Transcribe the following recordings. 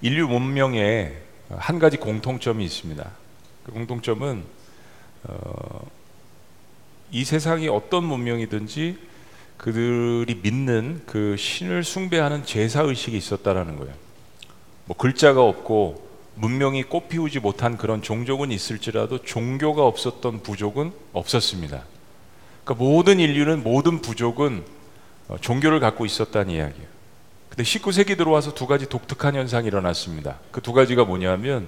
인류 문명에 한 가지 공통점이 있습니다. 그 공통점은 어, 이 세상이 어떤 문명이든지 그들이 믿는 그 신을 숭배하는 제사 의식이 있었다라는 거예요. 뭐 글자가 없고 문명이 꽃피우지 못한 그런 종족은 있을지라도 종교가 없었던 부족은 없었습니다. 그러니까 모든 인류는 모든 부족은 어, 종교를 갖고 있었다는 이야기예요. 근데 19세기 들어와서 두 가지 독특한 현상이 일어났습니다. 그 두 가지가 뭐냐면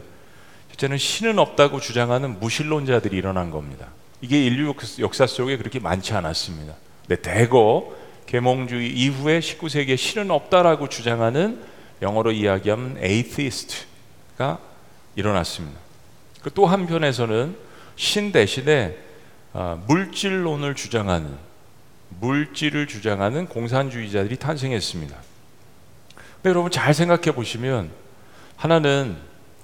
첫째는 신은 없다고 주장하는 무신론자들이 일어난 겁니다. 이게 인류 역사 속에 그렇게 많지 않았습니다. 근데 대거 계몽주의 이후에 19세기에 신은 없다라고 주장하는 영어로 이야기하면 에이티스트가 일어났습니다. 그 또 한편에서는 신 대신에 아, 물질론을 주장하는 물질을 주장하는 공산주의자들이 탄생했습니다. 여러분 잘 생각해 보시면 하나는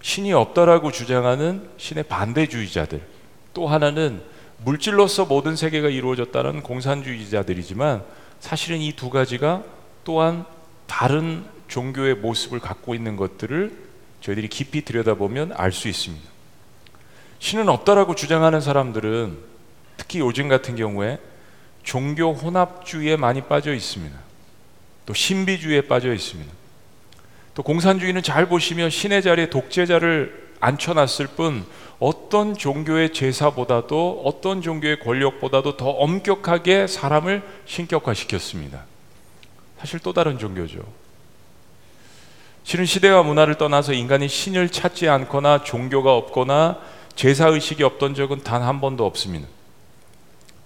신이 없다라고 주장하는 신의 반대주의자들, 또 하나는 물질로서 모든 세계가 이루어졌다는 공산주의자들이지만 사실은 이 두 가지가 또한 다른 종교의 모습을 갖고 있는 것들을 저희들이 깊이 들여다보면 알 수 있습니다. 신은 없다라고 주장하는 사람들은 특히 요즘 같은 경우에 종교 혼합주의에 많이 빠져 있습니다. 또 신비주의에 빠져 있습니다. 또 공산주의는 잘 보시면 신의 자리에 독재자를 앉혀놨을 뿐 어떤 종교의 제사보다도 어떤 종교의 권력보다도 더 엄격하게 사람을 신격화시켰습니다. 사실 또 다른 종교죠. 실은 시대와 문화를 떠나서 인간이 신을 찾지 않거나 종교가 없거나 제사 의식이 없던 적은 단 한 번도 없습니다.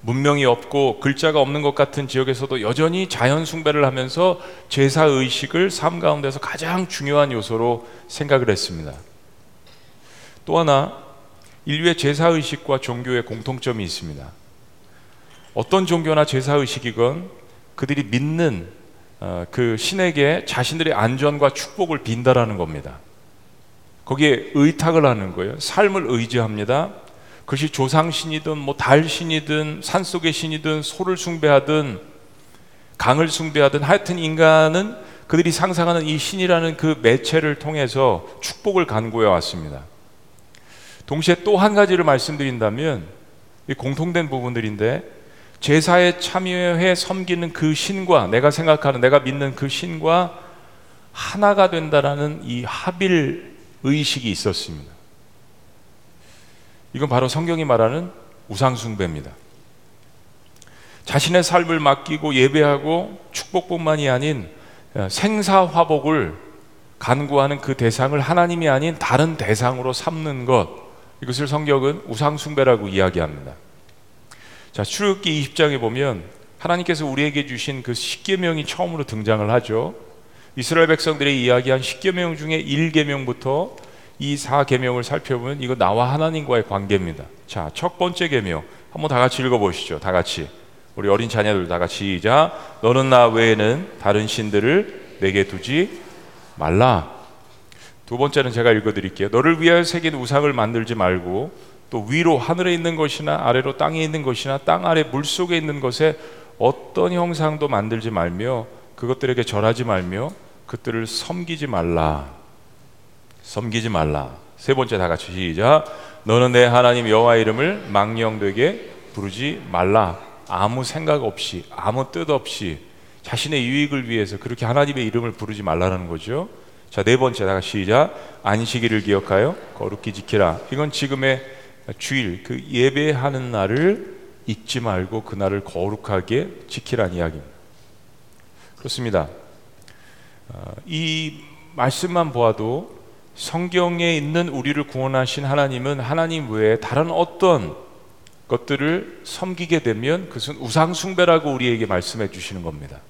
문명이 없고 글자가 없는 것 같은 지역에서도 여전히 자연 숭배를 하면서 제사 의식을 삶 가운데서 가장 중요한 요소로 생각을 했습니다. 또 하나 인류의 제사 의식과 종교의 공통점이 있습니다. 어떤 종교나 제사 의식이건 그들이 믿는 어, 그 신에게 자신들의 안전과 축복을 빈다라는 겁니다. 거기에 의탁을 하는 거예요. 삶을 의지합니다. 그것이 조상신이든 뭐 달신이든 산속의 신이든 소를 숭배하든 강을 숭배하든 하여튼 인간은 그들이 상상하는 이 신이라는 그 매체를 통해서 축복을 간구해 왔습니다. 동시에 또 한 가지를 말씀드린다면 공통된 부분들인데 제사에 참여해 섬기는 그 신과 내가 생각하는 내가 믿는 그 신과 하나가 된다라는 이 합일 의식이 있었습니다. 이건 바로 성경이 말하는 우상숭배입니다. 자신의 삶을 맡기고 예배하고 축복뿐만이 아닌 어, 생사화복을 간구하는 그 대상을 하나님이 아닌 다른 대상으로 삼는 것 이것을 성경은 우상숭배라고 이야기합니다. 자, 출애굽기 20장에 보면 하나님께서 우리에게 주신 그 십계명이 처음으로 등장을 하죠. 이스라엘 백성들의 이야기한 십계명 중에 1계명부터 이 4계명을 살펴보면 이거 나와 하나님과의 관계입니다. 자, 첫 번째 계명 한번 다 같이 읽어 보시죠. 다 같이. 우리 어린 자녀들 다 같이 시작. 너는 나 외에는 다른 신들을 내게 두지 말라. 두 번째는 제가 읽어 드릴게요. 너를 위하여 새긴 우상을 만들지 말고 또 위로 하늘에 있는 것이나 아래로 땅에 있는 것이나 땅 아래 물 속에 있는 것에 어떤 형상도 만들지 말며 그것들에게 절하지 말며 그들을 섬기지 말라. 섬기지 말라. 세 번째 다 같이 시작. 너는 내 하나님 여호와 이름을 망령되게 부르지 말라. 아무 생각 없이 아무 뜻 없이 자신의 유익을 위해서 그렇게 하나님의 이름을 부르지 말라는 거죠. 자, 네 번째 다 같이 시작. 안식일을 기억하여 거룩히 지키라. 이건 지금의 주일 그 예배하는 날을 잊지 말고 그 날을 거룩하게 지키라는 이야기입니다. 그렇습니다. 어, 이 말씀만 보아도 성경에 있는 우리를 구원하신 하나님은 하나님 외에 다른 어떤 것들을 섬기게 되면 그것은 우상숭배라고 우리에게 말씀해 주시는 겁니다.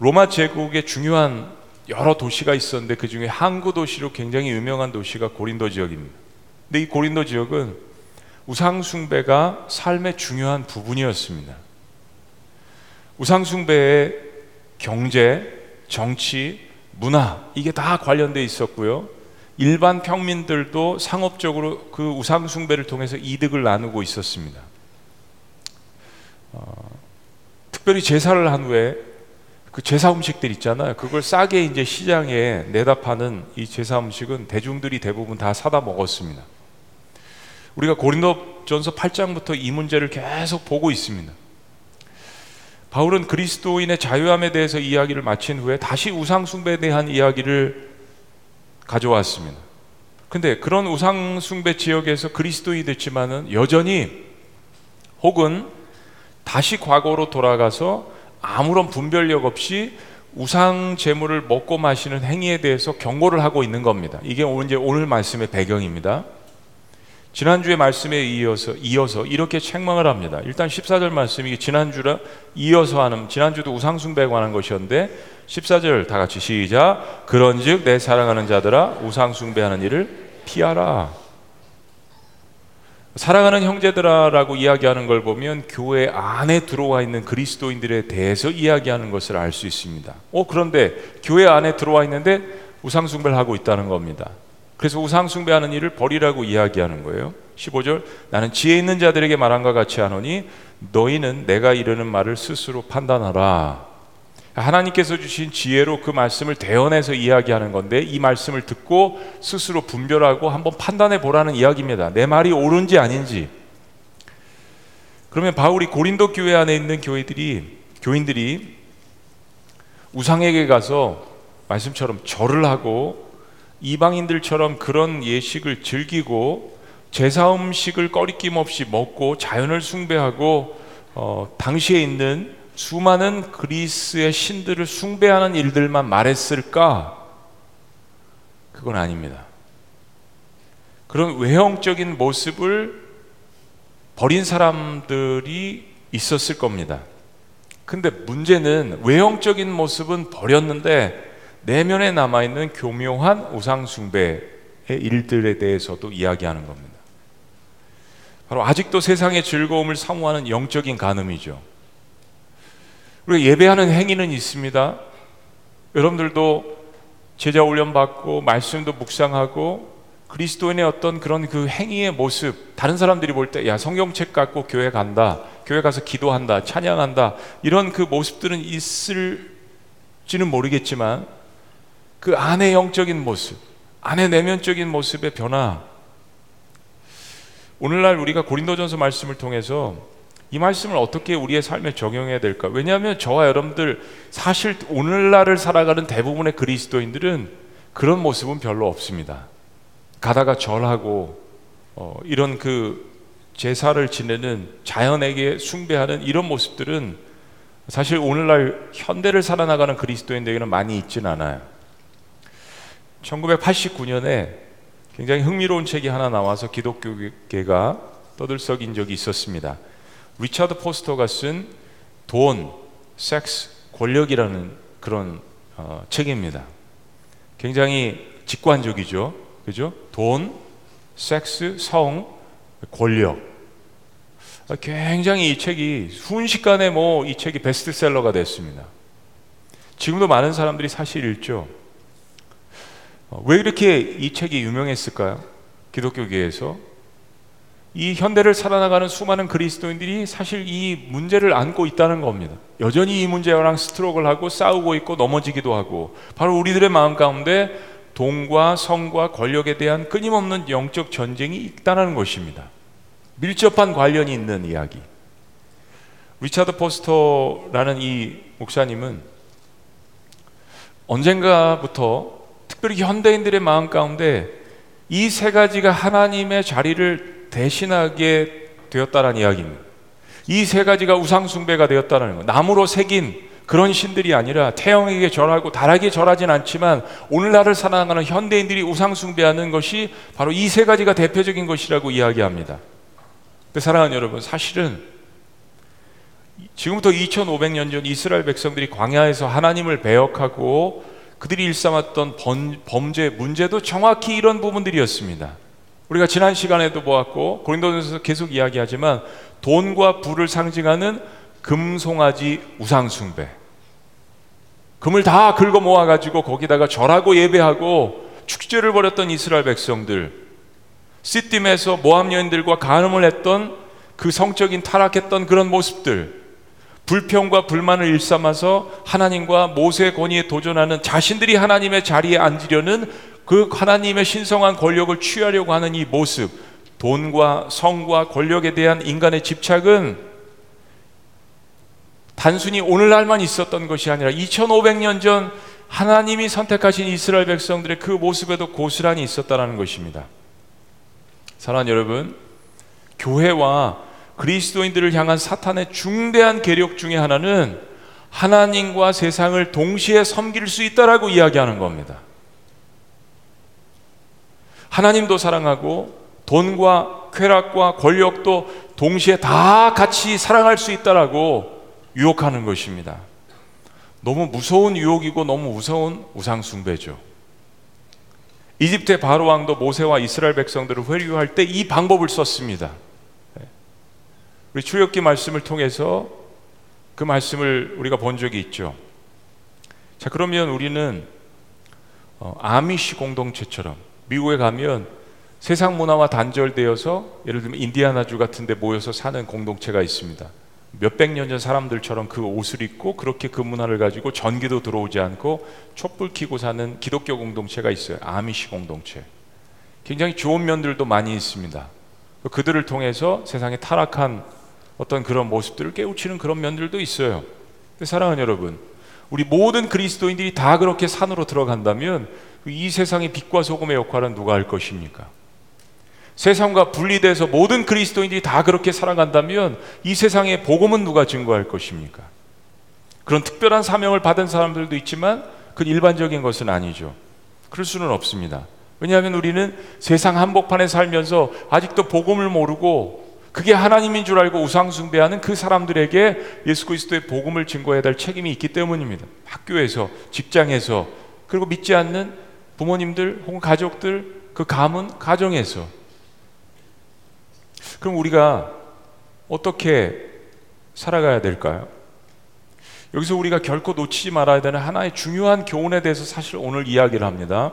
로마 제국의 중요한 여러 도시가 있었는데 그 중에 항구 도시로 굉장히 유명한 도시가 고린도 지역입니다. 근데 이 고린도 지역은 우상숭배가 삶의 중요한 부분이었습니다. 우상숭배의 경제, 정치, 문화 이게 다 관련돼 있었고요. 일반 평민들도 상업적으로 그 우상 숭배를 통해서 이득을 나누고 있었습니다. 어, 특별히 제사를 한 후에 그 제사 음식들 있잖아요. 그걸 싸게 이제 시장에 내다 파는 이 제사 음식은 대중들이 대부분 다 사다 먹었습니다. 우리가 고린도전서 8장부터 이 문제를 계속 보고 있습니다. 바울은 그리스도인의 자유함에 대해서 이야기를 마친 후에 다시 우상 숭배에 대한 이야기를 가져왔습니다. 근데 그런 우상 숭배 지역에서 그리스도인이 됐지만은 여전히 혹은 다시 과거로 돌아가서 아무런 분별력 없이 우상 제물을 먹고 마시는 행위에 대해서 경고를 하고 있는 겁니다. 이게 오늘 오늘 말씀의 배경입니다. 지난주의 말씀에 이어서 이어서 이렇게 책망을 합니다. 일단 14절 말씀이 지난주라 이어서 하는 지난주도 우상 숭배에 관한 것이었는데 14절 다 같이 시작. 그런즉 내 사랑하는 자들아 우상 숭배하는 일을 피하라. 사랑하는 형제들아라고 이야기하는 걸 보면 교회 안에 들어와 있는 그리스도인들에 대해서 이야기하는 것을 알 수 있습니다. 어 그런데 교회 안에 들어와 있는데 우상 숭배를 하고 있다는 겁니다. 그래서 우상 숭배하는 일을 버리라고 이야기하는 거예요. 15절 나는 지혜 있는 자들에게 말한 것 같이 하노니 너희는 내가 이르는 말을 스스로 판단하라. 하나님께서 주신 지혜로 그 말씀을 대언해서 이야기하는 건데 이 말씀을 듣고 스스로 분별하고 한번 판단해 보라는 이야기입니다. 내 말이 옳은지 아닌지. 그러면 바울이 고린도 교회 안에 있는 교회들이 교인들이 우상에게 가서 말씀처럼 절을 하고 이방인들처럼 그런 예식을 즐기고 제사 음식을 꺼리낌 없이 먹고 자연을 숭배하고 어, 당시에 있는 수많은 그리스의 신들을 숭배하는 일들만 말했을까? 그건 아닙니다. 그런 외형적인 모습을 버린 사람들이 있었을 겁니다. 근데 문제는 외형적인 모습은 버렸는데 내면에 남아있는 교묘한 우상숭배의 일들에 대해서도 이야기하는 겁니다. 바로 아직도 세상의 즐거움을 사모하는 영적인 간음이죠. 우리가 예배하는 행위는 있습니다. 여러분들도 제자 훈련 받고 말씀도 묵상하고 그리스도인의 어떤 그런 그 행위의 모습 다른 사람들이 볼 때 야 성경책 갖고 교회 간다 교회 가서 기도한다 찬양한다 이런 그 모습들은 있을지는 모르겠지만 그 안의 영적인 모습 안의 내면적인 모습의 변화 오늘날 우리가 고린도전서 말씀을 통해서 이 말씀을 어떻게 우리의 삶에 적용해야 될까? 왜냐하면 저와 여러분들 사실 오늘날을 살아가는 대부분의 그리스도인들은 그런 모습은 별로 없습니다. 가다가 절하고 어, 이런 그 제사를 지내는 자연에게 숭배하는 이런 모습들은 사실 오늘날 현대를 살아나가는 그리스도인들에게는 많이 있진 않아요. 1989년에 굉장히 흥미로운 책이 하나 나와서 기독교계가 떠들썩인 적이 있었습니다. 리차드 포스터가 쓴 돈, 섹스, 권력이라는 그런 어, 책입니다. 굉장히 직관적이죠. 그죠? 돈, 섹스, 성, 권력. 굉장히 이 책이 순식간에 뭐 이 책이 베스트셀러가 됐습니다. 지금도 많은 사람들이 사실 읽죠. 어, 왜 이렇게 이 책이 유명했을까요? 기독교계에서 이 현대를 살아나가는 수많은 그리스도인들이 사실 이 문제를 안고 있다는 겁니다. 여전히 이 문제랑 스트로크를 하고 싸우고 있고 넘어지기도 하고 바로 우리들의 마음 가운데 돈과 성과 권력에 대한 끊임없는 영적 전쟁이 있다는 것입니다. 밀접한 관련이 있는 이야기. 리차드 포스터라는 이 목사님은 언젠가부터 특별히 현대인들의 마음 가운데 이 세 가지가 하나님의 자리를 대신하게 되었다는 이야기입니다. 이 세 가지가 우상숭배가 되었다는 거. 나무로 새긴 그런 신들이 아니라 태영에게 절하고 달에게 절하진 않지만 오늘날을 살아가는 현대인들이 우상숭배하는 것이 바로 이 세 가지가 대표적인 것이라고 이야기합니다. 사랑하는 여러분, 사실은 지금부터 2500년 전 이스라엘 백성들이 광야에서 하나님을 배역하고 그들이 일삼았던 범죄 문제도 정확히 이런 부분들이었습니다. 우리가 지난 시간에도 보았고 고린도전서 계속 이야기하지만 돈과 부를 상징하는 금송아지 우상 숭배. 금을 다 긁어 모아 가지고 거기다가 절하고 예배하고 축제를 벌였던 이스라엘 백성들. 시딤에서 모함 여인들과 간음을 했던 그 성적인 타락했던 그런 모습들. 불평과 불만을 일삼아서 하나님과 모세의 권위에 도전하는 자신들이 하나님의 자리에 앉으려는 그 하나님의 신성한 권력을 취하려고 하는 이 모습, 돈과 성과 권력에 대한 인간의 집착은 단순히 오늘날만 있었던 것이 아니라 2500년 전 하나님이 선택하신 이스라엘 백성들의 그 모습에도 고스란히 있었다는 것입니다. 사랑하는 여러분, 교회와 그리스도인들을 향한 사탄의 중대한 계력 중의 하나는 하나님과 세상을 동시에 섬길 수 있다라고 이야기하는 겁니다. 하나님도 사랑하고 돈과 쾌락과 권력도 동시에 다 같이 사랑할 수 있다라고 유혹하는 것입니다. 너무 무서운 유혹이고 너무 무서운 우상 숭배죠. 이집트의 바로 왕도 모세와 이스라엘 백성들을 회유할 때 이 방법을 썼습니다. 우리 출애굽기 말씀을 통해서 그 말씀을 우리가 본 적이 있죠. 자, 그러면 우리는 어, 아미시 공동체처럼 미국에 가면 세상 문화와 단절되어서 예를 들면 인디아나주 같은 데 모여서 사는 공동체가 있습니다. 몇백 년 전 사람들처럼 그 옷을 입고 그렇게 그 문화를 가지고 전기도 들어오지 않고 촛불 켜고 사는 기독교 공동체가 있어요. 아미시 공동체. 굉장히 좋은 면들도 많이 있습니다. 그들을 통해서 세상의 타락한 어떤 그런 모습들을 깨우치는 그런 면들도 있어요. 사랑하는 여러분, 우리 모든 그리스도인들이 다 그렇게 산으로 들어간다면 이 세상의 빛과 소금의 역할은 누가 할 것입니까? 세상과 분리돼서 모든 그리스도인들이 다 그렇게 살아간다면 이 세상의 복음은 누가 증거할 것입니까? 그런 특별한 사명을 받은 사람들도 있지만 그 일반적인 것은 아니죠. 그럴 수는 없습니다. 왜냐하면 우리는 세상 한복판에 살면서 아직도 복음을 모르고 그게 하나님인 줄 알고 우상 숭배하는 그 사람들에게 예수 그리스도의 복음을 증거해야 될 책임이 있기 때문입니다. 학교에서, 직장에서, 그리고 믿지 않는 부모님들 혹은 가족들, 그 가문, 가정에서 그럼 우리가 어떻게 살아가야 될까요? 여기서 우리가 결코 놓치지 말아야 되는 하나의 중요한 교훈에 대해서 사실 오늘 이야기를 합니다.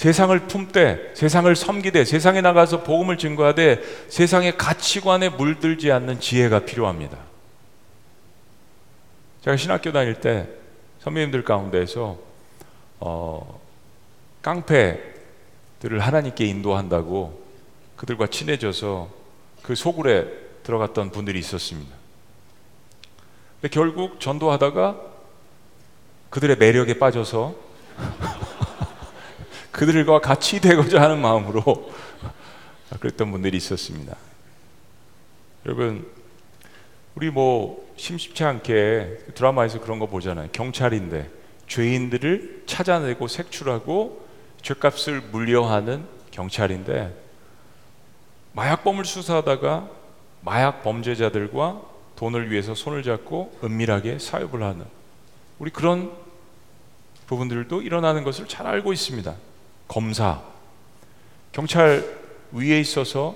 세상을 품되, 세상을 섬기되, 세상에 나가서 복음을 증거하되 세상의 가치관에 물들지 않는 지혜가 필요합니다. 제가 신학교 다닐 때 선배님들 가운데서 어, 깡패들을 하나님께 인도한다고 그들과 친해져서 그 소굴에 들어갔던 분들이 있었습니다. 근데 결국 전도하다가 그들의 매력에 빠져서 그들과 같이 되고자 하는 마음으로 그랬던 분들이 있었습니다. 여러분, 우리 뭐 심심치 않게 드라마에서 그런 거 보잖아요. 경찰인데 죄인들을 찾아내고 색출하고 죄값을 물려하는 경찰인데 마약범을 수사하다가 마약 범죄자들과 돈을 위해서 손을 잡고 은밀하게 사업을 하는 우리 그런 부분들도 일어나는 것을 잘 알고 있습니다. 검사, 경찰 위에 있어서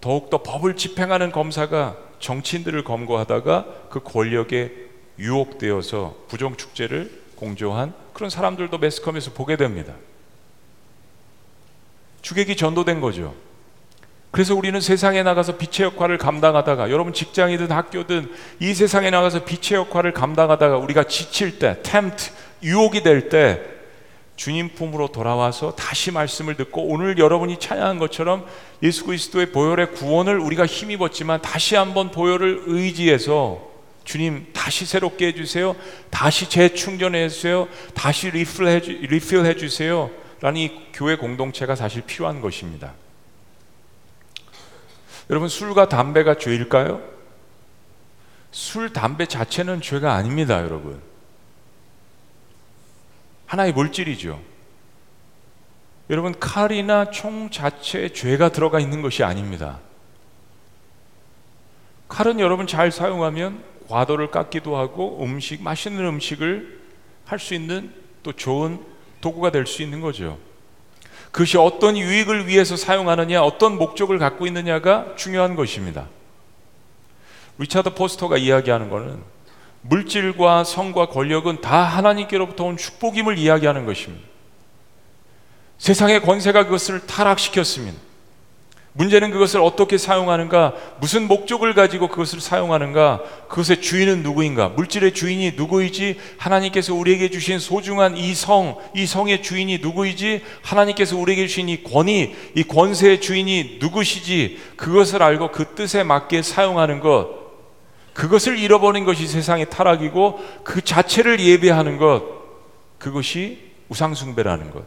더욱더 법을 집행하는 검사가 정치인들을 검거하다가 그 권력에 유혹되어서 부정축제를 공조한 그런 사람들도 매스컴에서 보게 됩니다. 주객이 전도된 거죠. 그래서 우리는 세상에 나가서 빛의 역할을 감당하다가 여러분 직장이든 학교든 이 세상에 나가서 빛의 역할을 감당하다가 우리가 지칠 때, 템트, 유혹이 될 때 주님 품으로 돌아와서 다시 말씀을 듣고 오늘 여러분이 찬양한 것처럼 예수 그리스도의 보혈의 구원을 우리가 힘입었지만 다시 한번 보혈을 의지해서 주님 다시 새롭게 해주세요. 다시 재충전해 주세요. 다시 리필 해주세요. 라는 이 교회 공동체가 사실 필요한 것입니다. 여러분 술과 담배가 죄일까요? 술, 담배 자체는 죄가 아닙니다, 여러분. 하나의 물질이죠. 여러분 칼이나 총 자체에 죄가 들어가 있는 것이 아닙니다. 칼은 여러분 잘 사용하면 과도를 깎기도 하고 음식 맛있는 음식을 할 수 있는 또 좋은 도구가 될 수 있는 거죠. 그것이 어떤 유익을 위해서 사용하느냐, 어떤 목적을 갖고 있느냐가 중요한 것입니다. 리차드 포스터가 이야기하는 것은 물질과 성과 권력은 다 하나님께로부터 온 축복임을 이야기하는 것입니다. 세상의 권세가 그것을 타락시켰습니다. 문제는 그것을 어떻게 사용하는가, 무슨 목적을 가지고 그것을 사용하는가, 그것의 주인은 누구인가, 물질의 주인이 누구이지, 하나님께서 우리에게 주신 소중한 이 성, 이 성의 주인이 누구이지, 하나님께서 우리에게 주신 이 권위, 이 권세의 주인이 누구시지, 그것을 알고 그 뜻에 맞게 사용하는 것, 그것을 잃어버린 것이 세상의 타락이고, 그 자체를 예배하는 것, 그것이 우상숭배라는 것.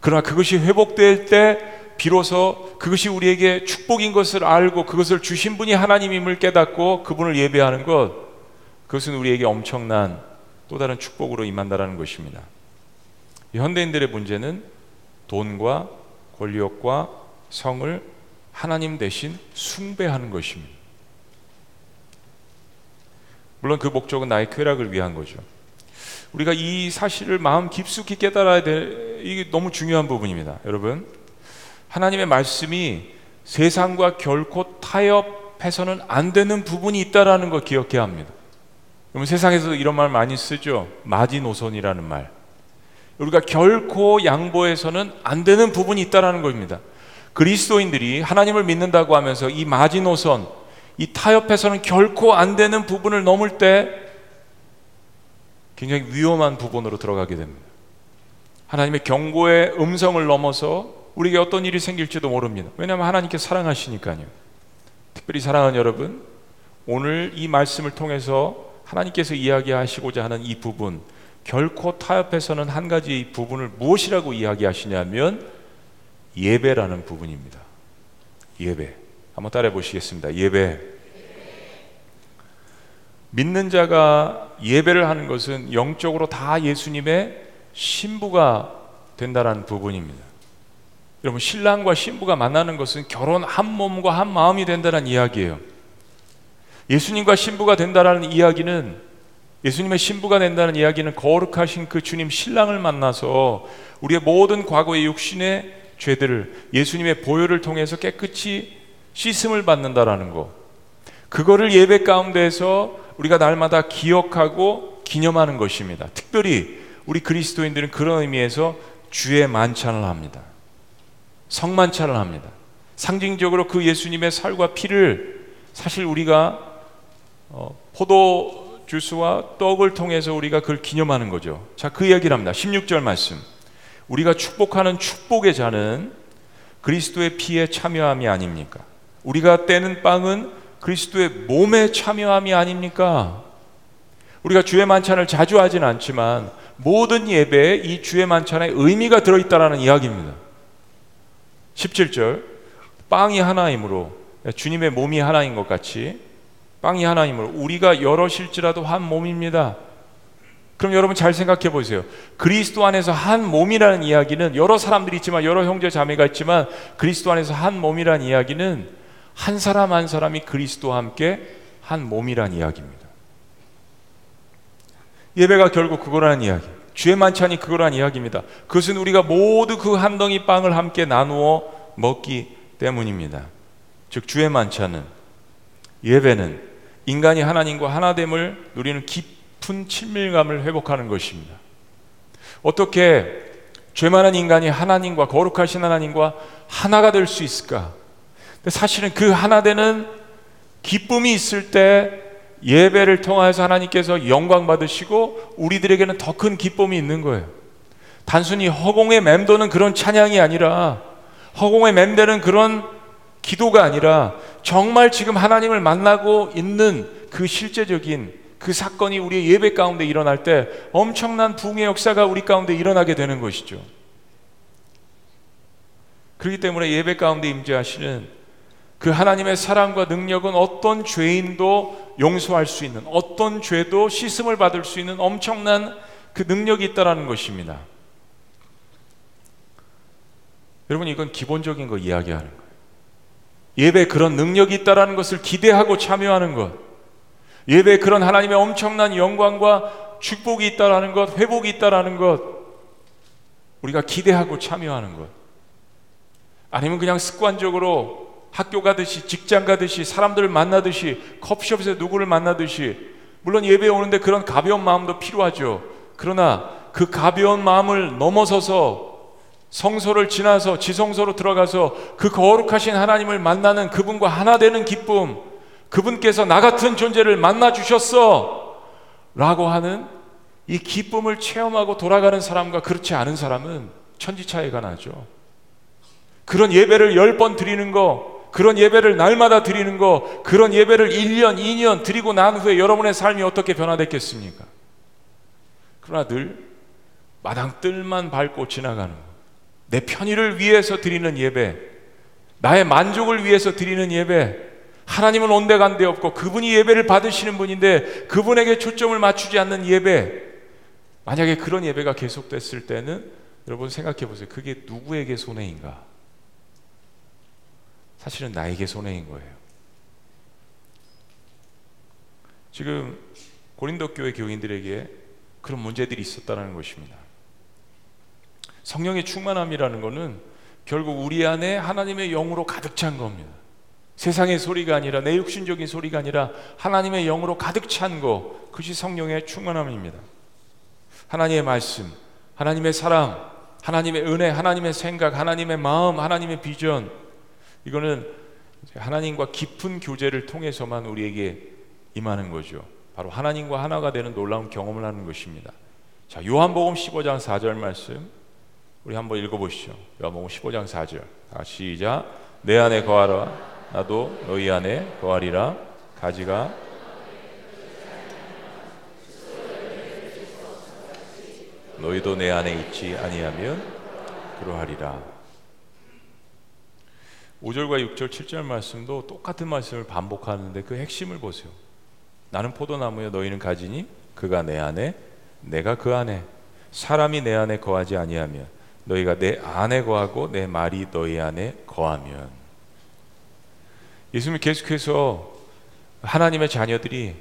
그러나 그것이 회복될 때 비로소 그것이 우리에게 축복인 것을 알고 그것을 주신 분이 하나님임을 깨닫고 그분을 예배하는 것 그것은 우리에게 엄청난 또 다른 축복으로 임한다라는 것입니다. 현대인들의 문제는 돈과 권력과 성을 하나님 대신 숭배하는 것입니다. 물론 그 목적은 나의 쾌락을 위한 거죠. 우리가 이 사실을 마음 깊숙이 깨달아야 될 이게 너무 중요한 부분입니다. 여러분, 하나님의 말씀이 세상과 결코 타협해서는 안 되는 부분이 있다라는 걸 기억해야 합니다. 여러분 세상에서 이런 말 많이 쓰죠. 마지노선이라는 말. 우리가 결코 양보해서는 안 되는 부분이 있다라는 겁니다. 그리스도인들이 하나님을 믿는다고 하면서 이 마지노선, 이 타협해서는 결코 안 되는 부분을 넘을 때 굉장히 위험한 부분으로 들어가게 됩니다. 하나님의 경고의 음성을 넘어서 우리에게 어떤 일이 생길지도 모릅니다. 왜냐하면 하나님께 사랑하시니까요. 특별히 사랑하는 여러분, 오늘 이 말씀을 통해서 하나님께서 이야기하시고자 하는 이 부분, 결코 타협해서는 한 가지 부분을 무엇이라고 이야기하시냐면 예배라는 부분입니다. 예배. 한번 따라해 보시겠습니다. 예배. 믿는 자가 예배를 하는 것은 영적으로 다 예수님의 신부가 된다라는 부분입니다. 여러분 신랑과 신부가 만나는 것은 결혼 한 몸과 한 마음이 된다는 이야기예요. 예수님과 신부가 된다라는 이야기는 예수님의 신부가 된다는 이야기는 거룩하신 그 주님 신랑을 만나서 우리의 모든 과거의 육신의 죄들을 예수님의 보혈을 통해서 깨끗이 씻음을 받는다라는 거. 그거를 예배 가운데에서 우리가 날마다 기억하고 기념하는 것입니다. 특별히 우리 그리스도인들은 그런 의미에서 주의 만찬을 합니다. 성만찬을 합니다. 상징적으로 그 예수님의 살과 피를 사실 우리가 어, 포도 주스와 떡을 통해서 우리가 그걸 기념하는 거죠. 자, 그 이야기를 합니다. 16절 말씀. 우리가 축복하는 축복의 자는 그리스도의 피에 참여함이 아닙니까? 우리가 떼는 빵은 그리스도의 몸에 참여함이 아닙니까? 우리가 주의 만찬을 자주 하진 않지만 모든 예배에 이 주의 만찬에 의미가 들어있다라는 이야기입니다. 17절 빵이 하나이므로 주님의 몸이 하나인 것 같이 빵이 하나이므로 우리가 여럿일지라도 한 몸입니다. 그럼 여러분 잘 생각해 보세요. 그리스도 안에서 한 몸이라는 이야기는 여러 사람들이 있지만 여러 형제 자매가 있지만 그리스도 안에서 한 몸이라는 이야기는 한 사람 한 사람이 그리스도와 함께 한 몸이라는 이야기입니다. 예배가 결국 그거라는 이야기. 주의 만찬이 그거란 이야기입니다. 그것은 우리가 모두 그 한 덩이 빵을 함께 나누어 먹기 때문입니다. 즉 주의 만찬은 예배는 인간이 하나님과 하나됨을 누리는 깊은 친밀감을 회복하는 것입니다. 어떻게 죄만한 인간이 하나님과 거룩하신 하나님과 하나가 될 수 있을까? 사실은 그 하나 되는 기쁨이 있을 때 예배를 통하여서 하나님께서 영광 받으시고 우리들에게는 더 큰 기쁨이 있는 거예요. 단순히 허공에 맴도는 그런 찬양이 아니라 허공에 맴되는 그런 기도가 아니라 정말 지금 하나님을 만나고 있는 그 실제적인 그 사건이 우리의 예배 가운데 일어날 때 엄청난 붕의 역사가 우리 가운데 일어나게 되는 것이죠. 그렇기 때문에 예배 가운데 임재하시는 그 하나님의 사랑과 능력은 어떤 죄인도 용서할 수 있는 어떤 죄도 씻음을 받을 수 있는 엄청난 그 능력이 있다라는 것입니다. 여러분 이건 기본적인 거 이야기하는 거예요. 예배 그런 능력이 있다라는 것을 기대하고 참여하는 것. 예배 그런 하나님의 엄청난 영광과 축복이 있다라는 것, 회복이 있다라는 것. 우리가 기대하고 참여하는 것. 아니면 그냥 습관적으로 학교 가듯이 직장 가듯이 사람들을 만나듯이 커피숍에서 누구를 만나듯이 물론 예배에 오는데 그런 가벼운 마음도 필요하죠. 그러나 그 가벼운 마음을 넘어서서 성소를 지나서 지성소로 들어가서 그 거룩하신 하나님을 만나는 그분과 하나 되는 기쁨, 그분께서 나 같은 존재를 만나 주셨어. 라고 하는 이 기쁨을 체험하고 돌아가는 사람과 그렇지 않은 사람은 천지 차이가 나죠. 그런 예배를 열 번 드리는 거, 그런 예배를 날마다 드리는 거, 그런 예배를 1년, 2년 드리고 난 후에 여러분의 삶이 어떻게 변화됐겠습니까? 그러나 늘 마당 뜰만 밟고 지나가는 거. 내 편의를 위해서 드리는 예배, 나의 만족을 위해서 드리는 예배, 하나님은 온데간데 없고 그분이 예배를 받으시는 분인데 그분에게 초점을 맞추지 않는 예배, 만약에 그런 예배가 계속됐을 때는 여러분 생각해 보세요. 그게 누구에게 손해인가? 사실은 나에게 손해인 거예요. 지금 고린도 교회 교인들에게 그런 문제들이 있었다는 것입니다. 성령의 충만함이라는 것은 결국 우리 안에 하나님의 영으로 가득 찬 겁니다. 세상의 소리가 아니라 내 육신적인 소리가 아니라 하나님의 영으로 가득 찬 거, 그것이 성령의 충만함입니다. 하나님의 말씀, 하나님의 사랑, 하나님의 은혜, 하나님의 생각, 하나님의 마음, 하나님의 비전, 이거는 하나님과 깊은 교제를 통해서만 우리에게 임하는 거죠. 바로 하나님과 하나가 되는 놀라운 경험을 하는 것입니다. 자, 요한복음 15장 4절 말씀 우리 한번 읽어보시죠. 요한복음 15장 4절. 다 시작. 내 안에 거하라. 나도 너희 안에 거하리라. 가지가 너희도 내 안에 있지 아니하면 그러하리라. 5절과 6절, 7절 말씀도 똑같은 말씀을 반복하는데 그 핵심을 보세요. 나는 포도나무에 너희는 가지니 그가 내 안에 내가 그 안에 사람이 내 안에 거하지 아니하면 너희가 내 안에 거하고 내 말이 너희 안에 거하면 예수님이 계속해서 하나님의 자녀들이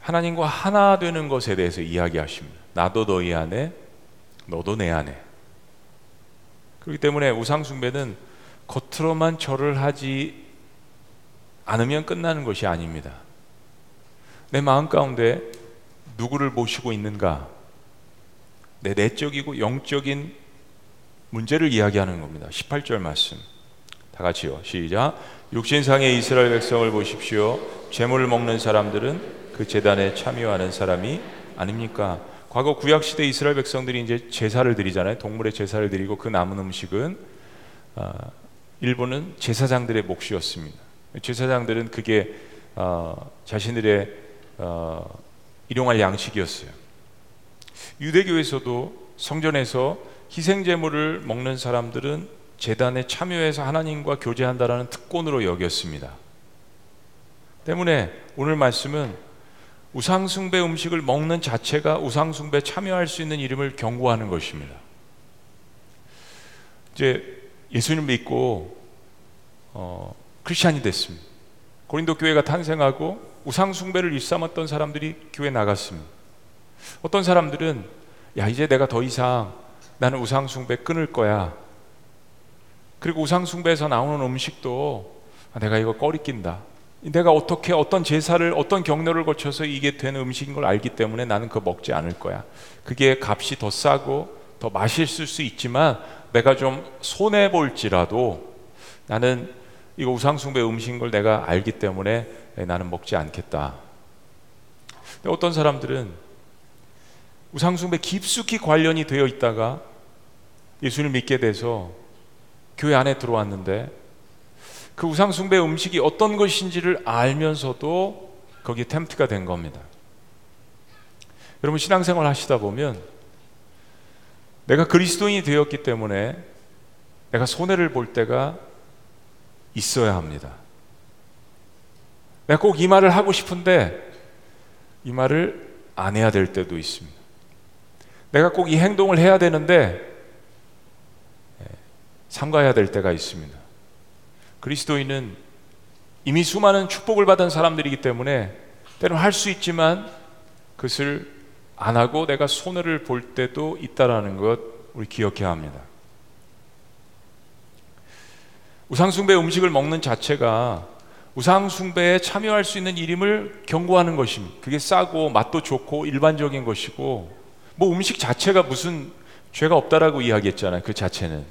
하나님과 하나 되는 것에 대해서 이야기하십니다. 나도 너희 안에 너도 내 안에 그렇기 때문에 우상숭배는 겉으로만 절을 하지 않으면 끝나는 것이 아닙니다. 내 마음 가운데 누구를 모시고 있는가? 내 내적이고 영적인 문제를 이야기하는 겁니다. 18절 말씀. 다 같이요. 시작. 육신상의 이스라엘 백성을 보십시오. 재물을 먹는 사람들은 그 재단에 참여하는 사람이 아닙니까? 과거 구약 시대 이스라엘 백성들이 이제 제사를 드리잖아요. 동물의 제사를 드리고 그 남은 음식은 아, 일본은 제사장들의 몫이었습니다. 제사장들은 그게 어, 자신들의 어, 일용할 양식이었어요. 유대교에서도 성전에서 희생 제물을 먹는 사람들은 재단에 참여해서 하나님과 교제한다라는 특권으로 여겼습니다. 때문에 오늘 말씀은 우상숭배 음식을 먹는 자체가 우상숭배 참여할 수 있는 이름을 경고하는 것입니다. 이제 예수님 믿고 어, 크리스천이 됐습니다. 고린도 교회가 탄생하고 우상 숭배를 일삼았던 사람들이 교회 나갔습니다. 어떤 사람들은 야 이제 내가 더 이상 나는 우상 숭배 끊을 거야. 그리고 우상 숭배에서 나오는 음식도 아, 내가 이거 꺼리낀다. 내가 어떻게 어떤 제사를 어떤 경로를 거쳐서 이게 되는 음식인 걸 알기 때문에 나는 그거 먹지 않을 거야. 그게 값이 더 싸고 더 맛있을 수 있지만 내가 좀 손해 볼지라도 나는 이거 우상숭배 음식인 걸 내가 알기 때문에 나는 먹지 않겠다. 어떤 사람들은 우상숭배 깊숙이 관련이 되어 있다가 예수를 믿게 돼서 교회 안에 들어왔는데 그 우상숭배 음식이 어떤 것인지를 알면서도 거기에 템트가 된 겁니다. 여러분 신앙생활 하시다 보면 내가 그리스도인이 되었기 때문에 내가 손해를 볼 때가 있어야 합니다. 내가 꼭 이 말을 하고 싶은데 이 말을 안 해야 될 때도 있습니다. 내가 꼭 이 행동을 해야 되는데 예, 삼가해야 될 때가 있습니다. 그리스도인은 이미 수많은 축복을 받은 사람들이기 때문에 때로 할수 있지만 그것을 안 하고 내가 손해를 볼 때도 있다라는 것 우리 기억해야 합니다. 우상숭배 음식을 먹는 자체가 우상숭배에 참여할 수 있는 일임을 경고하는 것입니다. 그게 싸고 맛도 좋고 일반적인 것이고 뭐 음식 자체가 무슨 죄가 없다라고 이야기했잖아요. 그 자체는.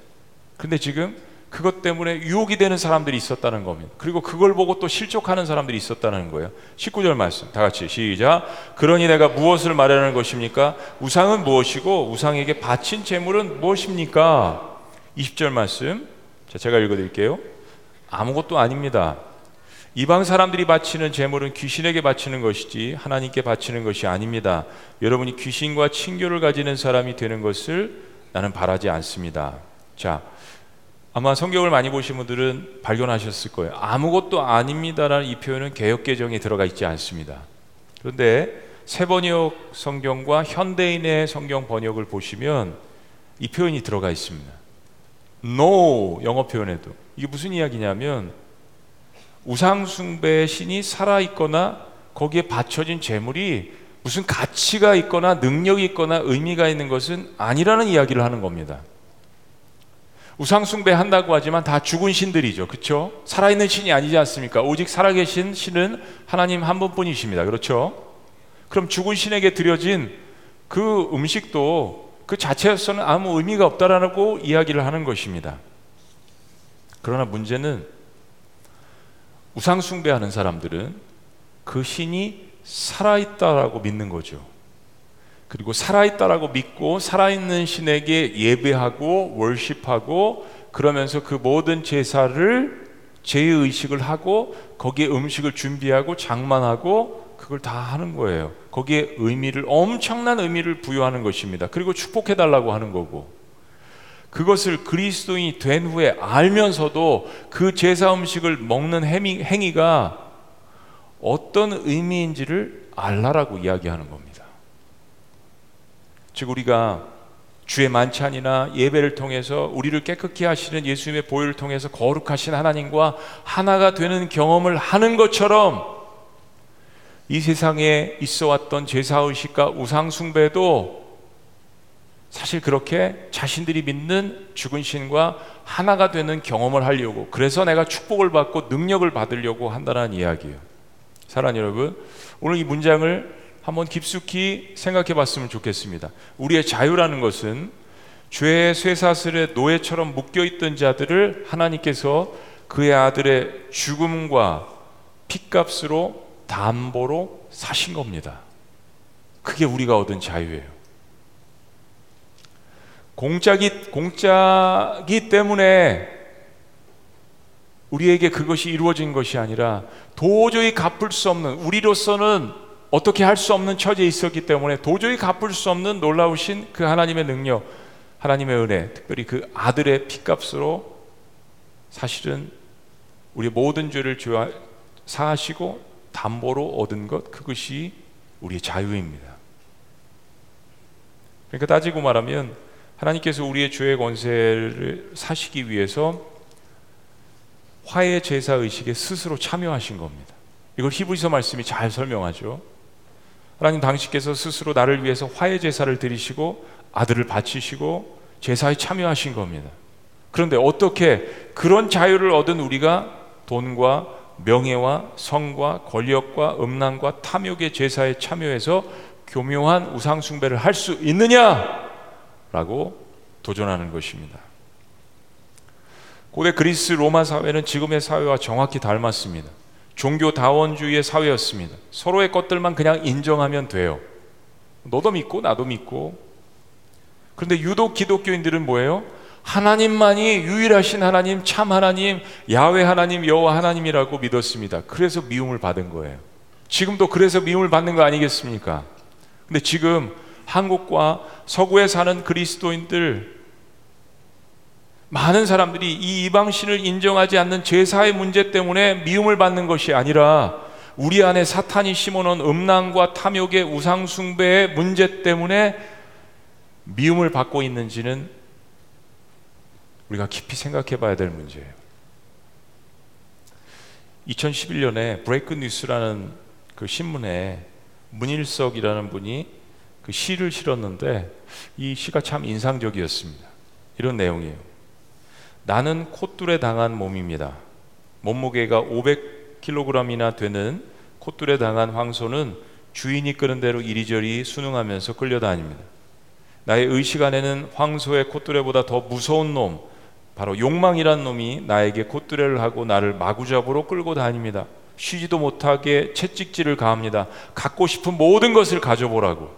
근데 지금 그것 때문에 유혹이 되는 사람들이 있었다는 겁니다. 그리고 그걸 보고 또 실족하는 사람들이 있었다는 거예요. 19절 말씀. 다 같이 시작. 그러니 내가 무엇을 말하는 것입니까? 우상은 무엇이고 우상에게 바친 재물은 무엇입니까? 20절 말씀. 자, 제가 읽어 드릴게요. 아무것도 아닙니다. 이방 사람들이 바치는 재물은 귀신에게 바치는 것이지 하나님께 바치는 것이 아닙니다. 여러분이 귀신과 친교를 가지는 사람이 되는 것을 나는 바라지 않습니다. 자, 아마 성경을 많이 보신 분들은 발견하셨을 거예요. 아무것도 아닙니다라는 이 표현은 개혁 개정에 들어가 있지 않습니다. 그런데 세번역 성경과 현대인의 성경 번역을 보시면 이 표현이 들어가 있습니다. No 영어 표현에도 이게 무슨 이야기냐면 우상숭배의 신이 살아 있거나 거기에 바쳐진 재물이 무슨 가치가 있거나 능력이 있거나 의미가 있는 것은 아니라는 이야기를 하는 겁니다. 우상숭배 한다고 하지만 다 죽은 신들이죠. 그렇죠? 살아있는 신이 아니지 않습니까? 오직 살아계신 신은 하나님 한 분뿐이십니다. 그렇죠? 그럼 죽은 신에게 드려진 그 음식도 그 자체에서는 아무 의미가 없다라고 이야기를 하는 것입니다. 그러나 문제는 우상숭배하는 사람들은 그 신이 살아있다라고 믿는 거죠. 그리고 살아있다라고 믿고 살아있는 신에게 예배하고 월십하고 그러면서 그 모든 제사를 제의식을 하고 거기에 음식을 준비하고 장만하고 그걸 다 하는 거예요. 거기에 의미를 엄청난 의미를 부여하는 것입니다. 그리고 축복해 달라고 하는 거고. 그것을 그리스도인이 된 후에 알면서도 그 제사 음식을 먹는 행위, 행위가 어떤 의미인지를 알라라고 이야기하는 겁니다. 즉 우리가 주의 만찬이나 예배를 통해서 우리를 깨끗게 하시는 예수님의 보혈을 통해서 거룩하신 하나님과 하나가 되는 경험을 하는 것처럼 이 세상에 있어 왔던 제사의식과 우상숭배도 사실 그렇게 자신들이 믿는 죽은 신과 하나가 되는 경험을 하려고 그래서 내가 축복을 받고 능력을 받으려고 한다는 이야기예요. 사랑 여러분, 오늘 이 문장을 한번 깊숙이 생각해 봤으면 좋겠습니다. 우리의 자유라는 것은 죄의 쇠사슬에 노예처럼 묶여 있던 자들을 하나님께서 그의 아들의 죽음과 핏값으로 담보로 사신 겁니다. 그게 우리가 얻은 자유예요. 공짜기 공짜기 때문에 우리에게 그것이 이루어진 것이 아니라 도저히 갚을 수 없는 우리로서는 어떻게 할 수 없는 처지에 있었기 때문에 도저히 갚을 수 없는 놀라우신 그 하나님의 능력, 하나님의 은혜, 특별히 그 아들의 피값으로 사실은 우리 모든 죄를 사하시고 담보로 얻은 것 그것이 우리의 자유입니다. 그러니까 따지고 말하면 하나님께서 우리의 죄의 권세를 사시기 위해서 화해 제사 의식에 스스로 참여하신 겁니다. 이걸 히브리서 말씀이 잘 설명하죠. 하나님 당신께서 스스로 나를 위해서 화해 제사를 드리시고 아들을 바치시고 제사에 참여하신 겁니다. 그런데 어떻게 그런 자유를 얻은 우리가 돈과 명예와 성과 권력과 음란과 탐욕의 제사에 참여해서 교묘한 우상 숭배를 할 수 있느냐 라고 도전하는 것입니다. 고대 그리스 로마 사회는 지금의 사회와 정확히 닮았습니다. 종교다원주의의 사회였습니다. 서로의 것들만 그냥 인정하면 돼요. 너도 믿고 나도 믿고. 그런데 유독 기독교인들은 뭐예요? 하나님만이 유일하신 하나님, 참 하나님, 야외 하나님, 여호와 하나님이라고 믿었습니다. 그래서 미움을 받은 거예요. 지금도 그래서 미움을 받는 거 아니겠습니까? 근데 지금 한국과 서구에 사는 그리스도인들 많은 사람들이 이 이방신을 인정하지 않는 제사의 문제 때문에 미움을 받는 것이 아니라 우리 안에 사탄이 심어놓은 음란과 탐욕의 우상숭배의 문제 때문에 미움을 받고 있는지는 우리가 깊이 생각해 봐야 될 문제예요. 2011년에 브레이크 뉴스라는 그 신문에 문일석이라는 분이 그 시를 실었는데 이 시가 참 인상적이었습니다. 이런 내용이에요. 나는 콧줄에 당한 몸입니다. 몸무게가 500kg이나 되는 콧줄에 당한 황소는 주인이 끄는 대로 이리저리 순응하면서 끌려다닙니다. 나의 의식 안에는 황소의 콧뚜레보다 더 무서운 놈, 바로 욕망이란 놈이 나에게 콧뚜레를 하고 나를 마구잡으로 끌고 다닙니다. 쉬지도 못하게 채찍질을 가합니다. 갖고 싶은 모든 것을 가져보라고.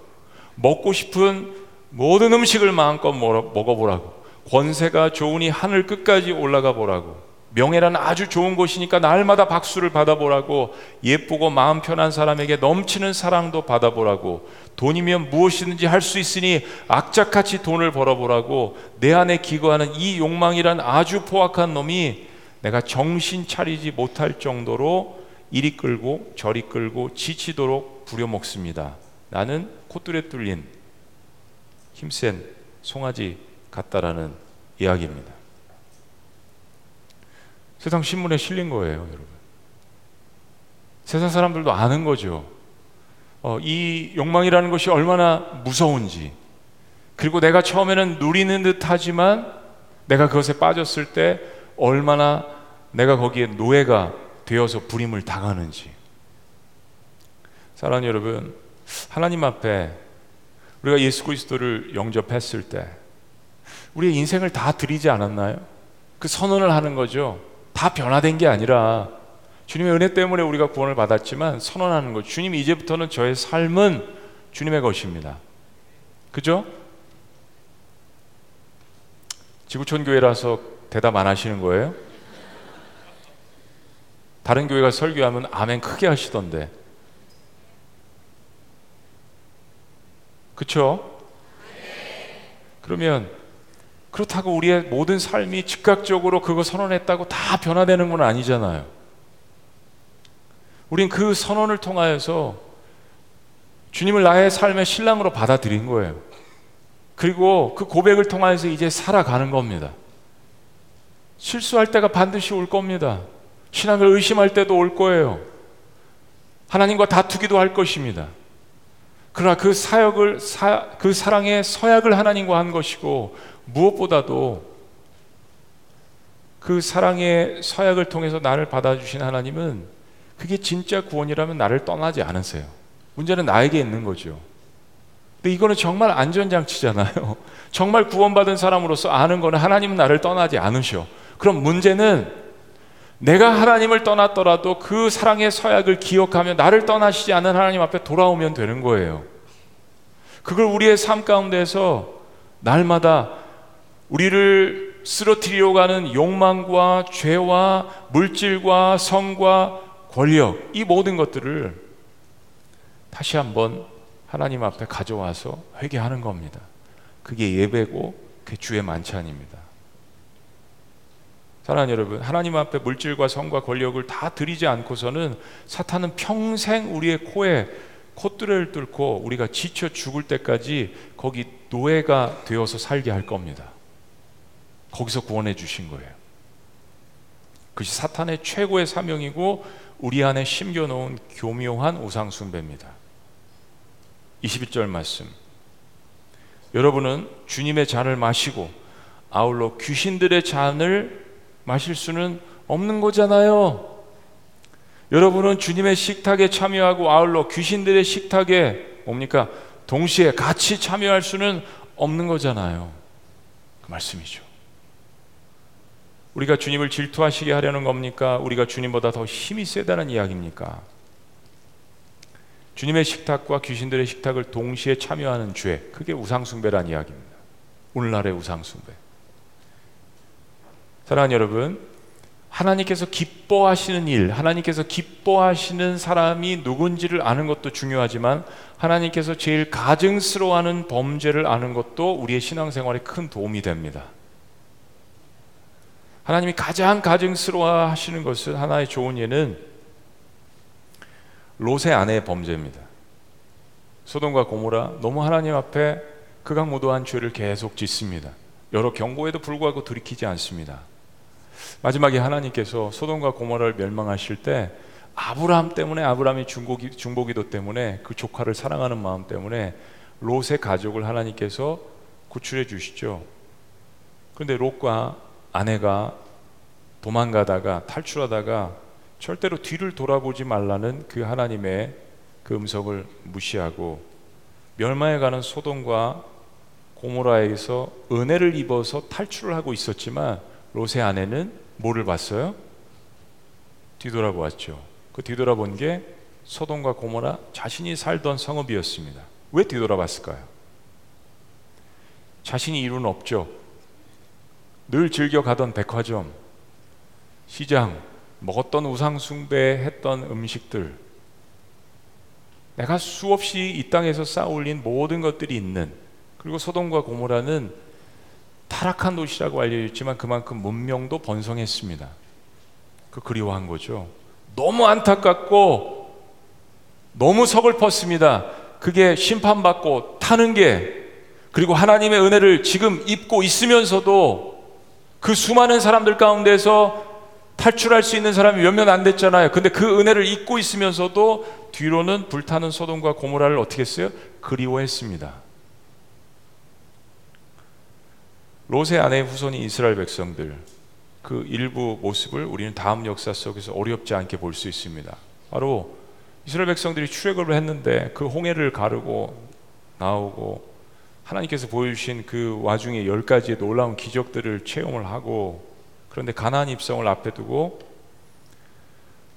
먹고 싶은 모든 음식을 마음껏 먹어보라고. 권세가 좋으니 하늘 끝까지 올라가 보라고. 명예란 아주 좋은 곳이니까 날마다 박수를 받아보라고 예쁘고 마음 편한 사람에게 넘치는 사랑도 받아보라고 돈이면 무엇이든지 할 수 있으니 악착같이 돈을 벌어보라고 내 안에 기거하는 이 욕망이란 아주 포악한 놈이 내가 정신 차리지 못할 정도로 이리 끌고 저리 끌고 지치도록 부려먹습니다. 나는 콧뚜레 뚫린 힘센 송아지 같다라는 이야기입니다. 세상 신문에 실린 거예요, 여러분. 세상 사람들도 아는 거죠. 어, 이 욕망이라는 것이 얼마나 무서운지. 그리고 내가 처음에는 누리는 듯 하지만 내가 그것에 빠졌을 때 얼마나 내가 거기에 노예가 되어서 불임을 당하는지. 사랑하는 여러분, 하나님 앞에 우리가 예수 그리스도를 영접했을 때 우리의 인생을 다 드리지 않았나요? 그 선언을 하는 거죠. 다 변화된 게 아니라 주님의 은혜 때문에 우리가 구원을 받았지만 선언하는 것. 주님 이제부터는 저의 삶은 주님의 것입니다. 그죠? 지구촌 교회라서 대답 안 하시는 거예요? 다른 교회가 설교하면 아멘 크게 하시던데. 그쵸? 그러면 그렇다고 우리의 모든 삶이 즉각적으로 그거 선언했다고 다 변화되는 건 아니잖아요. 우린 그 선언을 통하여서 주님을 나의 삶의 신랑으로 받아들인 거예요. 그리고 그 고백을 통하여서 이제 살아가는 겁니다. 실수할 때가 반드시 올 겁니다. 신앙을 의심할 때도 올 거예요. 하나님과 다투기도 할 것입니다. 그러나 그 사역을 사, 그 사랑의 서약을 하나님과 한 것이고 무엇보다도 그 사랑의 서약을 통해서 나를 받아주신 하나님은 그게 진짜 구원이라면 나를 떠나지 않으세요. 문제는 나에게 있는 거죠. 근데 이거는 정말 안전장치잖아요. 정말 구원받은 사람으로서 아는 거는 하나님은 나를 떠나지 않으셔. 그럼 문제는 내가 하나님을 떠났더라도 그 사랑의 서약을 기억하며 나를 떠나시지 않는 하나님 앞에 돌아오면 되는 거예요. 그걸 우리의 삶 가운데서 날마다 우리를 쓰러뜨리려고 하는 욕망과 죄와 물질과 성과 권력 이 모든 것들을 다시 한번 하나님 앞에 가져와서 회개하는 겁니다. 그게 예배고 그 주의 만찬입니다. 사랑하는 여러분, 하나님 앞에 물질과 성과 권력을 다 드리지 않고서는 사탄은 평생 우리의 코에 콧뚜레를 뚫고 우리가 지쳐 죽을 때까지 거기 노예가 되어서 살게 할 겁니다. 거기서 구원해 주신 거예요. 그것이 사탄의 최고의 사명이고 우리 안에 심겨 놓은 교묘한 우상 숭배입니다. 21절 말씀. 여러분은 주님의 잔을 마시고 아울러 귀신들의 잔을 마실 수는 없는 거잖아요. 여러분은 주님의 식탁에 참여하고 아울러 귀신들의 식탁에 뭡니까? 동시에 같이 참여할 수는 없는 거잖아요. 그 말씀이죠. 우리가 주님을 질투하시게 하려는 겁니까? 우리가 주님보다 더 힘이 세다는 이야기입니까? 주님의 식탁과 귀신들의 식탁을 동시에 참여하는 죄, 그게 우상숭배란 이야기입니다. 오늘날의 우상숭배. 사랑하는 여러분, 하나님께서 기뻐하시는 일, 하나님께서 기뻐하시는 사람이 누군지를 아는 것도 중요하지만 하나님께서 제일 가증스러워하는 범죄를 아는 것도 우리의 신앙생활에 큰 도움이 됩니다. 하나님이 가장 가증스러워 하시는 것은 하나의 좋은 예는 롯의 아내의 범죄입니다. 소돔과 고모라 너무 하나님 앞에 극악무도한 죄를 계속 짓습니다. 여러 경고에도 불구하고 돌이키지 않습니다. 마지막에 하나님께서 소돔과 고모라를 멸망하실 때 아브라함 때문에 아브라함이 중고기, 중보기도 때문에 그 조카를 사랑하는 마음 때문에 롯의 가족을 하나님께서 구출해 주시죠. 그런데 롯과 아내가 도망가다가 탈출하다가 절대로 뒤를 돌아보지 말라는 그 하나님의 그 음성을 무시하고 멸망해 가는 소돔과 고모라에서 은혜를 입어서 탈출을 하고 있었지만 롯의 아내는 뭐를 봤어요? 뒤돌아보았죠. 그 뒤돌아본 게 소돔과 고모라 자신이 살던 성읍이었습니다. 왜 뒤돌아봤을까요? 자신이 이루는 없죠. 늘 즐겨 가던 백화점, 시장, 먹었던 우상숭배했던 음식들, 내가 수없이 이 땅에서 쌓아올린 모든 것들이 있는 그리고 소돔과 고모라는 타락한 도시라고 알려졌지만 그만큼 문명도 번성했습니다. 그 그리워한 거죠. 너무 안타깝고 너무 서글펐습니다. 그게 심판받고 타는 게 그리고 하나님의 은혜를 지금 입고 있으면서도 그 수많은 사람들 가운데서 탈출할 수 있는 사람이 몇 명 안 됐잖아요. 근데 그 은혜를 잊고 있으면서도 뒤로는 불타는 소돔과 고모라를 어떻게 했어요? 그리워했습니다. 롯의 아내의 후손이 이스라엘 백성들 그 일부 모습을 우리는 다음 역사 속에서 어렵지 않게 볼 수 있습니다. 바로 이스라엘 백성들이 출애굽을 했는데 그 홍해를 가르고 나오고 하나님께서 보여주신 그 와중에 열 가지의 놀라운 기적들을 체험을 하고 그런데 가나안 입성을 앞에 두고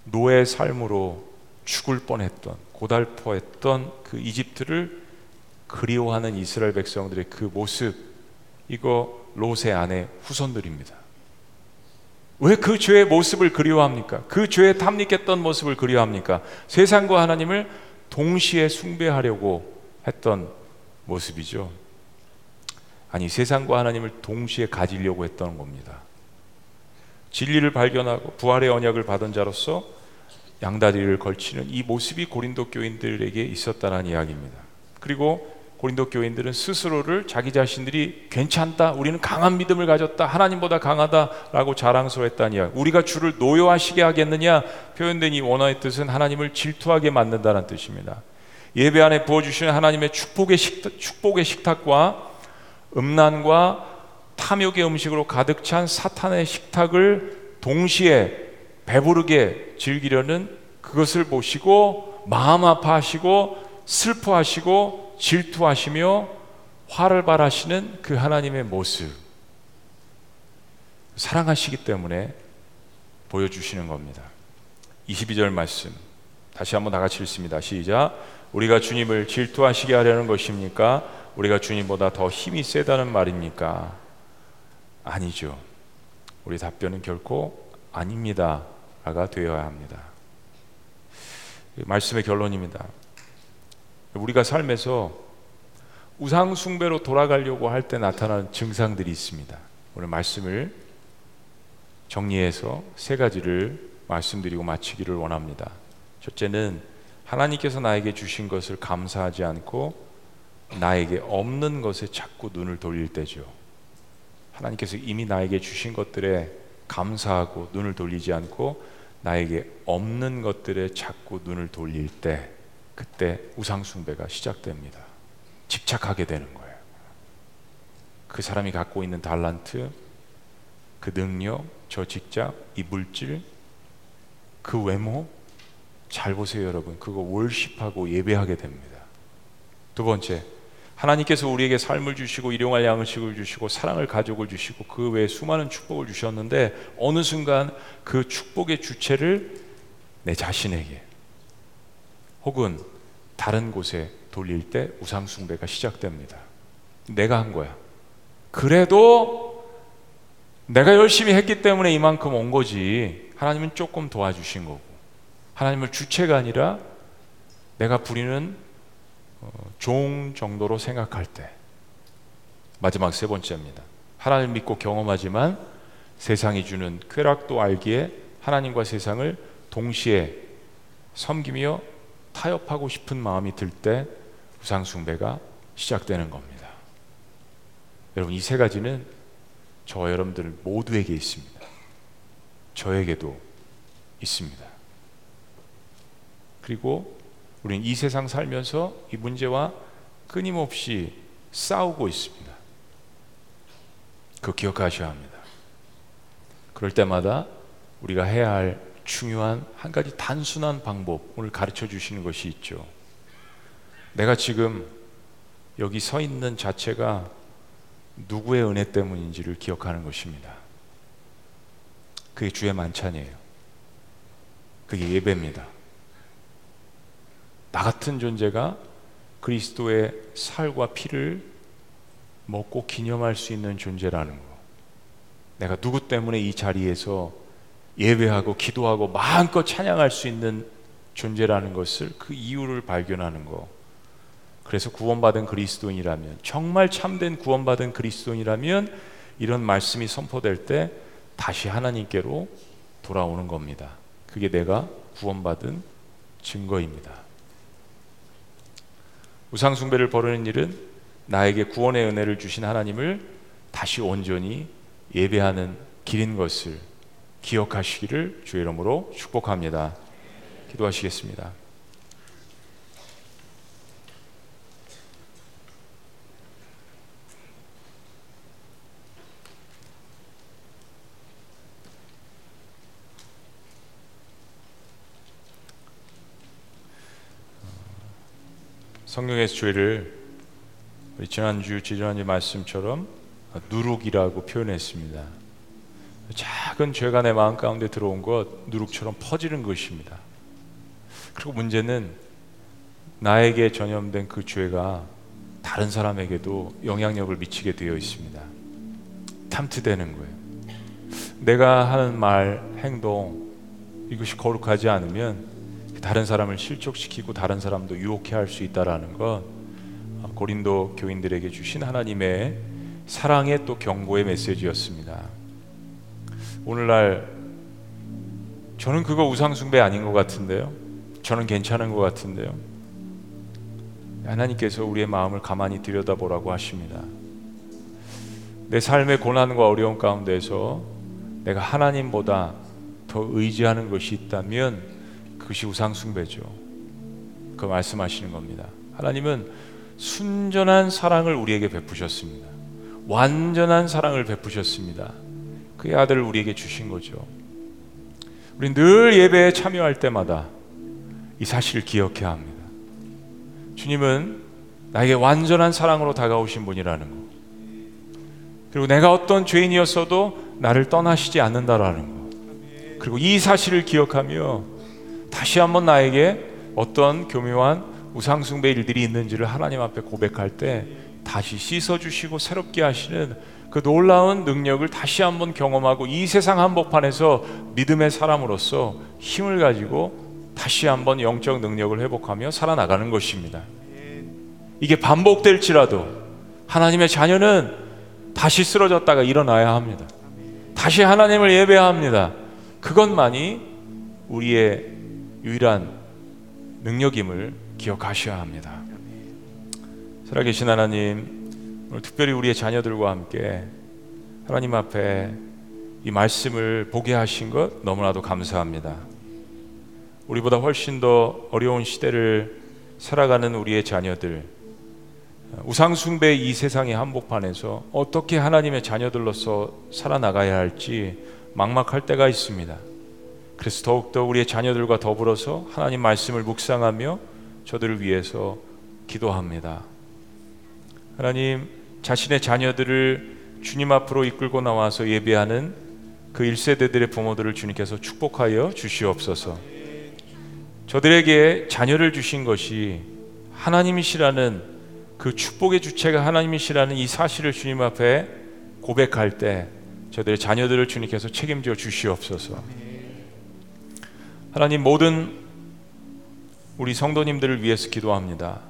노예 삶으로 죽을 뻔했던 고달퍼했던 그 이집트를 그리워하는 이스라엘 백성들의 그 모습 이거 롯의 아내 후손들입니다. 왜 그 죄의 모습을 그리워합니까? 그 죄에 탐닉했던 모습을 그리워합니까? 세상과 하나님을 동시에 숭배하려고 했던 모습이죠. 아니 세상과 하나님을 동시에 가지려고 했던 겁니다. 진리를 발견하고 부활의 언약을 받은 자로서 양다리를 걸치는 이 모습이 고린도 교인들에게 있었다는 이야기입니다. 그리고 고린도 교인들은 스스로를 자기 자신들이 괜찮다, 우리는 강한 믿음을 가졌다, 하나님보다 강하다라고 자랑스러웠다는 이야기. 우리가 주를 노여하시게 하겠느냐 표현된 이 원어의 뜻은 하나님을 질투하게 만든다는 뜻입니다. 예배 안에 부어주시는 하나님의 축복의, 식탁, 축복의 식탁과 음란과 탐욕의 음식으로 가득 찬 사탄의 식탁을 동시에 배부르게 즐기려는 그것을 보시고 마음 아파하시고 슬퍼하시고 질투하시며 화를 발하시는 그 하나님의 모습 사랑하시기 때문에 보여주시는 겁니다. 22절 말씀 다시 한번 다 같이 읽습니다. 시작. 우리가 주님을 질투하시게 하려는 것입니까? 우리가 주님보다 더 힘이 세다는 말입니까? 아니죠. 우리 답변은 결코 아닙니다가 되어야 합니다. 말씀의 결론입니다. 우리가 삶에서 우상 숭배로 돌아가려고 할 때 나타나는 증상들이 있습니다. 오늘 말씀을 정리해서 세 가지를 말씀드리고 마치기를 원합니다. 첫째는 하나님께서 나에게 주신 것을 감사하지 않고 나에게 없는 것에 자꾸 눈을 돌릴 때죠. 하나님께서 이미 나에게 주신 것들에 감사하고 눈을 돌리지 않고 나에게 없는 것들에 자꾸 눈을 돌릴 때 그때 우상숭배가 시작됩니다. 집착하게 되는 거예요. 그 사람이 갖고 있는 달란트, 그 능력, 저 직장, 이 물질, 그 외모 잘 보세요, 여러분. 그거 월십하고 예배하게 됩니다. 두 번째, 하나님께서 우리에게 삶을 주시고 일용할 양식을 주시고 사랑을 가족을 주시고 그 외에 수많은 축복을 주셨는데 어느 순간 그 축복의 주체를 내 자신에게 혹은 다른 곳에 돌릴 때 우상 숭배가 시작됩니다. 내가 한 거야. 그래도 내가 열심히 했기 때문에 이만큼 온 거지. 하나님은 조금 도와주신 거고. 하나님을 주체가 아니라 내가 부리는 어, 종 정도로 생각할 때 마지막 세 번째입니다. 하나님 믿고 경험하지만 세상이 주는 쾌락도 알기에 하나님과 세상을 동시에 섬기며 타협하고 싶은 마음이 들 때 우상 숭배가 시작되는 겁니다. 여러분 이 세 가지는 저 여러분들 모두에게 있습니다. 저에게도 있습니다. 그리고 우리는 이 세상 살면서 이 문제와 끊임없이 싸우고 있습니다. 그 기억하셔야 합니다. 그럴 때마다 우리가 해야 할 중요한 한 가지 단순한 방법 오늘 가르쳐 주시는 것이 있죠. 내가 지금 여기 서 있는 자체가 누구의 은혜 때문인지를 기억하는 것입니다. 그게 주의 만찬이에요. 그게 예배입니다. 나 같은 존재가 그리스도의 살과 피를 먹고 기념할 수 있는 존재라는 거. 내가 누구 때문에 이 자리에서 예배하고 기도하고 마음껏 찬양할 수 있는 존재라는 것을 그 이유를 발견하는 거. 그래서 구원받은 그리스도인이라면 정말 참된 구원받은 그리스도인이라면 이런 말씀이 선포될 때 다시 하나님께로 돌아오는 겁니다. 그게 내가 구원받은 증거입니다. 우상숭배를 벌이는 일은 나에게 구원의 은혜를 주신 하나님을 다시 온전히 예배하는 길인 것을 기억하시기를 주의 이름으로 축복합니다. 기도하시겠습니다. 성경의 죄를 지난주 지난주 말씀처럼 누룩이라고 표현했습니다. 작은 죄가 내 마음 가운데 들어온 것 누룩처럼 퍼지는 것입니다. 그리고 문제는 나에게 전염된 그 죄가 다른 사람에게도 영향력을 미치게 되어 있습니다. 탐트되는 거예요. 내가 하는 말, 행동 이것이 거룩하지 않으면 다른 사람을 실족시키고 다른 사람도 유혹해 할 수 있다라는 것 고린도 교인들에게 주신 하나님의 사랑의 또 경고의 메시지였습니다. 오늘날 저는 그거 우상숭배 아닌 것 같은데요. 저는 괜찮은 것 같은데요. 하나님께서 우리의 마음을 가만히 들여다보라고 하십니다. 내 삶의 고난과 어려움 가운데서 내가 하나님보다 더 의지하는 것이 있다면 그것이 우상숭배죠. 그 말씀하시는 겁니다. 하나님은 순전한 사랑을 우리에게 베푸셨습니다. 완전한 사랑을 베푸셨습니다. 그의 아들을 우리에게 주신 거죠. 우리 늘 예배에 참여할 때마다 이 사실을 기억해야 합니다. 주님은 나에게 완전한 사랑으로 다가오신 분이라는 거. 그리고 내가 어떤 죄인이었어도 나를 떠나시지 않는다라는 거. 그리고 이 사실을 기억하며 다시 한번 나에게 어떤 교묘한 우상숭배 일들이 있는지를 하나님 앞에 고백할 때 다시 씻어주시고 새롭게 하시는 그 놀라운 능력을 다시 한번 경험하고 이 세상 한복판에서 믿음의 사람으로서 힘을 가지고 다시 한번 영적 능력을 회복하며 살아나가는 것입니다. 이게 반복될지라도 하나님의 자녀는 다시 쓰러졌다가 일어나야 합니다. 다시 하나님을 예배해야 합니다. 그것만이 우리의 유일한 능력임을 기억하셔야 합니다. 살아계신 하나님, 오늘 특별히 우리의 자녀들과 함께 하나님 앞에 이 말씀을 보게 하신 것 너무나도 감사합니다. 우리보다 훨씬 더 어려운 시대를 살아가는 우리의 자녀들, 우상숭배 이 세상의 한복판에서 어떻게 하나님의 자녀들로서 살아나가야 할지 막막할 때가 있습니다. 그래서 더욱더 우리의 자녀들과 더불어서 하나님 말씀을 묵상하며 저들을 위해서 기도합니다. 하나님 자신의 자녀들을 주님 앞으로 이끌고 나와서 예배하는 그 1세대들의 부모들을 주님께서 축복하여 주시옵소서. 저들에게 자녀를 주신 것이 하나님이시라는 그 축복의 주체가 하나님이시라는 이 사실을 주님 앞에 고백할 때 저들의 자녀들을 주님께서 책임져 주시옵소서. 하나님 모든 우리 성도님들을 위해서 기도합니다.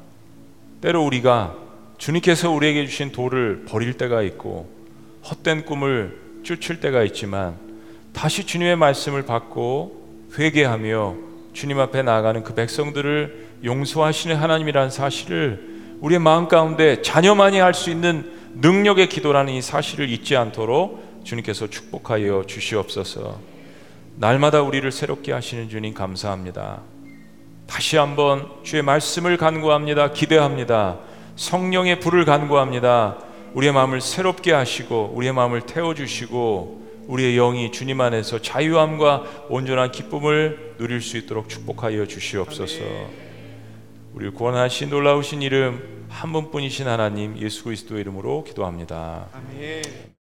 때로 우리가 주님께서 우리에게 주신 도를 버릴 때가 있고 헛된 꿈을 쫓을 때가 있지만 다시 주님의 말씀을 받고 회개하며 주님 앞에 나아가는 그 백성들을 용서하시는 하나님이라는 사실을 우리의 마음 가운데 자녀만이 할 수 있는 능력의 기도라는 이 사실을 잊지 않도록 주님께서 축복하여 주시옵소서. 날마다 우리를 새롭게 하시는 주님 감사합니다. 다시 한번 주의 말씀을 간구합니다. 기대합니다. 성령의 불을 간구합니다. 우리의 마음을 새롭게 하시고 우리의 마음을 태워 주시고 우리의 영이 주님 안에서 자유함과 온전한 기쁨을 누릴 수 있도록 축복하여 주시옵소서. 우리를 구원하신 놀라우신 이름 한 분뿐이신 하나님 예수 그리스도의 이름으로 기도합니다. 아멘.